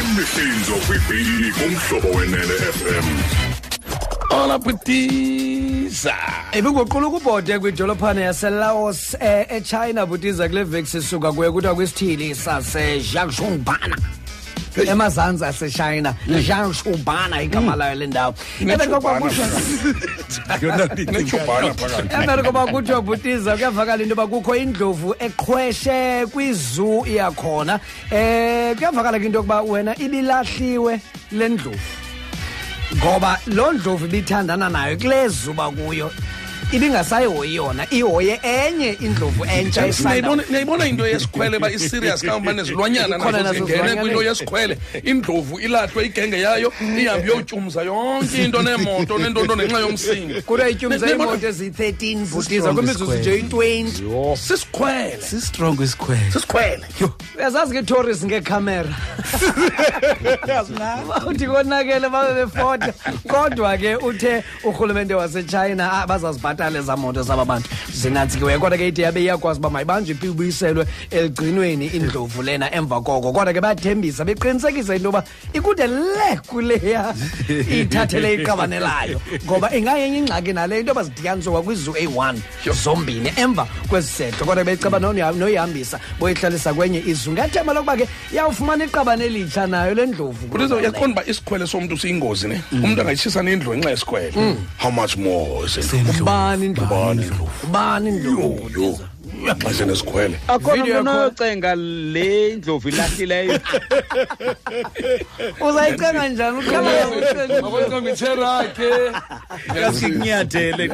imihlinzo kwibhili kumhlobo wenene FM Hola butiza. ebinguqula ukubhode kwidolophana yaselaos eh, echina butiza kule veki sisuka kuye kuthiwa kwisithili sasejiangshongbana emazantsi asechina jiangshongbana igama layo le ndawo Nechubhana phakathi. emveni koba kuthiwa bhutiza kuyavakala into yoba kukho indlovu eqhweshe kwizoo iyakhona um kuyavakala ke into yokuba wena ibilahliwe le ndlovu. Ngoba loo ndlovu ibithandana nayo kule zuba kuyo. Ibingasayihoyi yona ihoye enye indlovu entsha esanda Niyayibona niyayibona into yesikhwele ba iserious kamba nezilwanyana Ikhona nazo nazo zingene izilwanyana. kwinto yesikhwele. Indlovu ilahlwe igenge yayo ihambe iyotyumza yonke into nemoto nentonto ngenxa yomsingi kuthiwa ityumza Niyayibona? iimoto eziyi-13 bhutiza strong kwimizuzu nje isikhwele. iyi-20 sisikhwele. Sistrong isikhwele sisikhwele. Uyazazi ke tourist ngekhamera. Uthi konakele babe befota kodwa ke uthe urhulumente wasechina ah, bazazibhatala ezaa moto zaba bantu. Zinantsikiweyo kodwa ke ide yabe iyakwazi uba mayibanjwe phi ubuyiselwe eligcinweni indlovu lena emva koko. Kodwa ke bayathembisa beqinisekisa into yoba ikude le kuleya iyithathele iqabanelayo ngoba ingayenye ingxaki nale into yoba zidityaniswa kwakwizu eyi-one zombini emva kwezisehlo kodwa beceba noyihambisa boyihlalisa kwenye izu ngethemba lokuba ke iyawufumana iqabane elitsha nayo le ndlovu yaqonda uba isikhwele somntu siyingozi ne? Umntu angayitshisa nendlu ngenxa yesikhwele. How much more ubani indlovu Ubani indlovu? ubani indlovu yo uyaxeshe nesikhwele. Akhona Video mntu yakhona. onoyocenga le ndlovu ilahlileyo. Uzayicenga njani? Kunyathele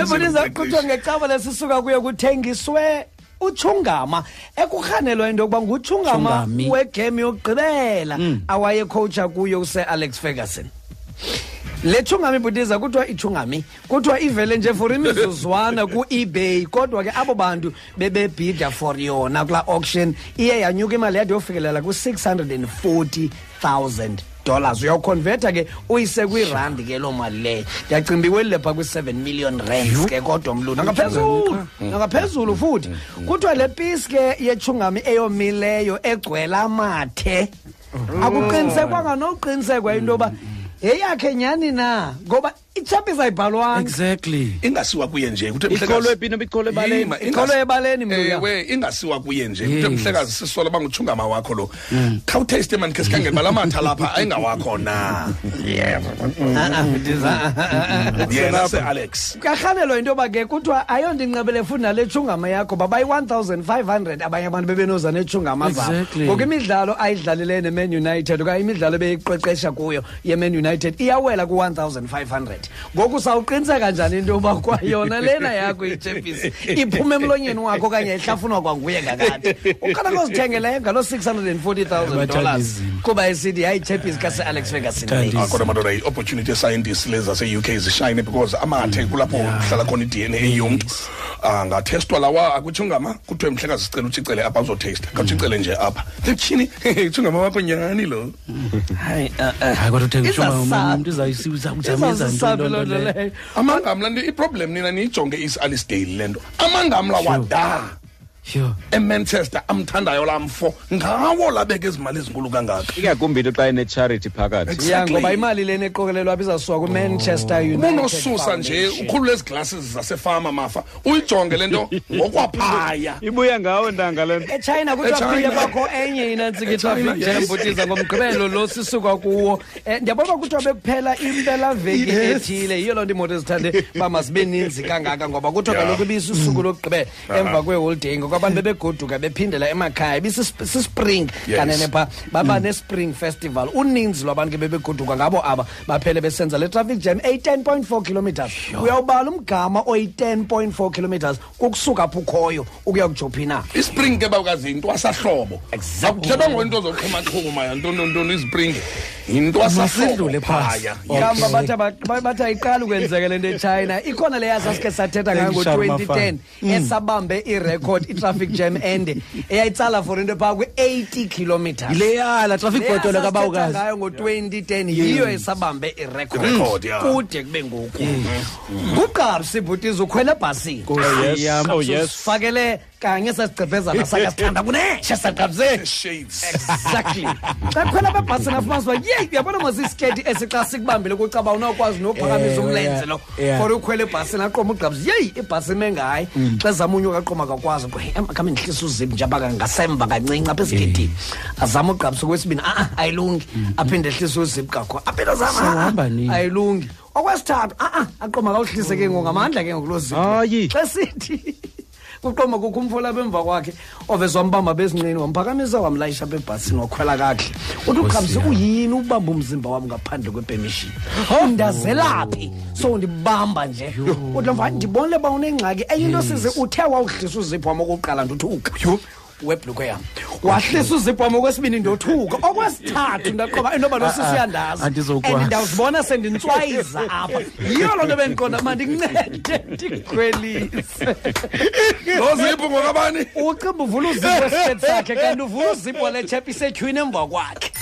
eboniza qhuthwa ngecaba lesisuka kuye kuthengiswe utshungama ekurhanelwa into yokuba ngutshungama Tshungami. wegame yokugqibela awayekhowutsha kuyo usealex ferguson. Le tshungami butiza kuthiwa itshungami kuthiwa ivele nje for imizuzwana ku-ebay. Kodwa ke abo bantu bebebhida for yona kulaa auction iye yanyuka imali yade yofikelela ku-640,000 dollars. Uyawukhonvetha ke uyise kwirandi ke loo mali leyo ndiyacimba iwelile phaa kwi-7 million rands ke kodwa mlungu nangaphezulu. futhi. Kuthiwa le pisi ke yetshungami eyomileyo egcwela amathe akuqinisekwanga noqinisekwa into yoba yeyakhe nyhani na ngoba i-champions ingasiwa kuye nje ikolo ebaleni ikolo ingasiwa kuye nje. Kuthe mhlekazi sisola uba wakho lo. Mm. Khawutheste mani khe sikhangela uba matha lapha ayingawakho na ah, ah, ah, yena sealex. Into yoba ke kuthiwa ayonto futhi nale tshungama yakho babayi-one thousand five abanye abantu bebenoza neetshungama zabo. Ngoku imidlalo ayidlalileyo neman united okanye imidlalo beyiqeqesha kuyo yeman united iyawela ku-one thousand five hundred. Ngoku sawuqiniseka njani into yoba kwayona lena yakho ichempis iphume emlonyeni wakho okanye ihlafunwa kwanguye ngakade? Uqala kozithengeleyo ngaloo 640000 dollars Abatshalisi. kuba esithi hayi ichempis kase-alex ferguson Thandisi. Ah, kodwa madoda i-opportunity scientist lezi zase-uk zishayine because amathe kulapho kuhlala khona i-dna yomntu. Angathestwa lawa akutshungama kuthiwe mhlekazi sicela utshicele apha uzotesta khawutshicele nje apha. Tyhini utshungama wakho nyani lo? Hayi uh, uh. hayi kodwa uthenga ishuma Izasabi. Umuntu uzayisizameza Izazisabi loo nto leyo amangamla nto iproblem nina niyijonge is-alisdale le nto. Amangamla wada sure. Emanchester amthandayo laa mfo ngawo labeka ezimali ezinkulu kangaka. Ingakumbi into xa ine-charity phakathi. Ya Exactly. ngoba imali lena eqokelelwa apha izawusuka kumanchester united unosusa nje Foundation. ukhulule ezi glasses zasefama mafa. Uyijonge le nto ngokwaphaya. Ibuya ngawo ntanga le nto. Echina kuthiwa Echina. phinde kwakho enye inantsika itraffic Echina, jam yes. bhutiza ngomgqibelo lo sisuka kuwo. Um ndiyabona uba kuthiwa bekuphela impelaveki ethile. Yiyo loo nto iimoto ezithande uba masibe ninzi kangaka ngoba kuthiwa Yeah. kaloku ibisusuku lokugqibela emva kweholiday ngoku abantu bebegoduka bephindela emakhaya ibisispring Yes. kanene phaa baba mm. ne-spring festival. Uninzi lwabantu ke bebegoduka ngabo aba baphele besenza le traffic jam eyi-10.4 kilometers. Uyawubala umgama oyi-10.4 kilometers kukusuka ukhoyo ukuya kujophi na? Ispring ke bawukazi yintwasahlobo akuthethwa ngointo zoxhumaxhuma yantonontoni ispring yintwasahlobo Masidlule phasi. phaya kamba bathi aba- bathi ayiqali ukwenzeka le nto echina ikhona leya sasike sathetha ngayo Thank you, Sharma ngo-2010 esabambe irekhodi i-traffic jam ende eyayitsala for into phaa kwi-80 kilometers. Yileya la traffic Leya botolo sasithetha kabawukazi ngayo ngo-2010 yiyo esabambe irekhodi. Irekhodi, ya. kude kube ngoku. Kugqabsi bhutiza ukhwele ebhasini. Oh, yes. Yam. Oh, yes. fakele kanye sasigqebhezana sakasithanda kunesha sagqabze shades. Exactly. Xa khwela apha ebhasini afumanisa uba yabona mazisikhethi esi xa sikubambile kwicaba unawukwazi nophakamisa umlenze lo for ukhwela ebhasini aqoma ugqabzi yeyi ibhasi imengahayi xa zama unyuka aqoma kakwazi kame ndihlisa uzimbi nje abangasemva kancinci apha esikhethini azama ugqabsi kwesibini aa ah, ah, ayilungi. Aphinde ehlisa uzimbi kakho. Aphinde zama ah, ayilungi. Okwesithathu a-a aqoma kawuhlise ke ngoku ke ngoku zimbi xa sithi kuqoma kukho umfola apha emva kwakhe oveze wambamba bezinqini wamphakamisa wamlayisha apha ebhasini wakhwela kakuhle uthi uqhamse uyini ubamba umzimba wam ngaphandle kwepermission? Undazelaphi? So ndibamba nje. Uthi mva ndibonile uba unengxaki enye into size uthe wawuhlisa uzipho wam okokuqala ndothuka webhlukwe yam wahlisa uzipho wam okwesibini ndothuka. Okwesithathu ndaqoba intoba nosisi uyandazi andizokwazi. and ndawuzibona sendintswayiza apha. Yiyo loo nto bendiqonda ma ndikuncede ndikhwelise. Lo zipho ngokabani? Ucimba uvula uzipho esiketi sakhe kanti uvula uzipho le chap isetyhwini emva kwakhe.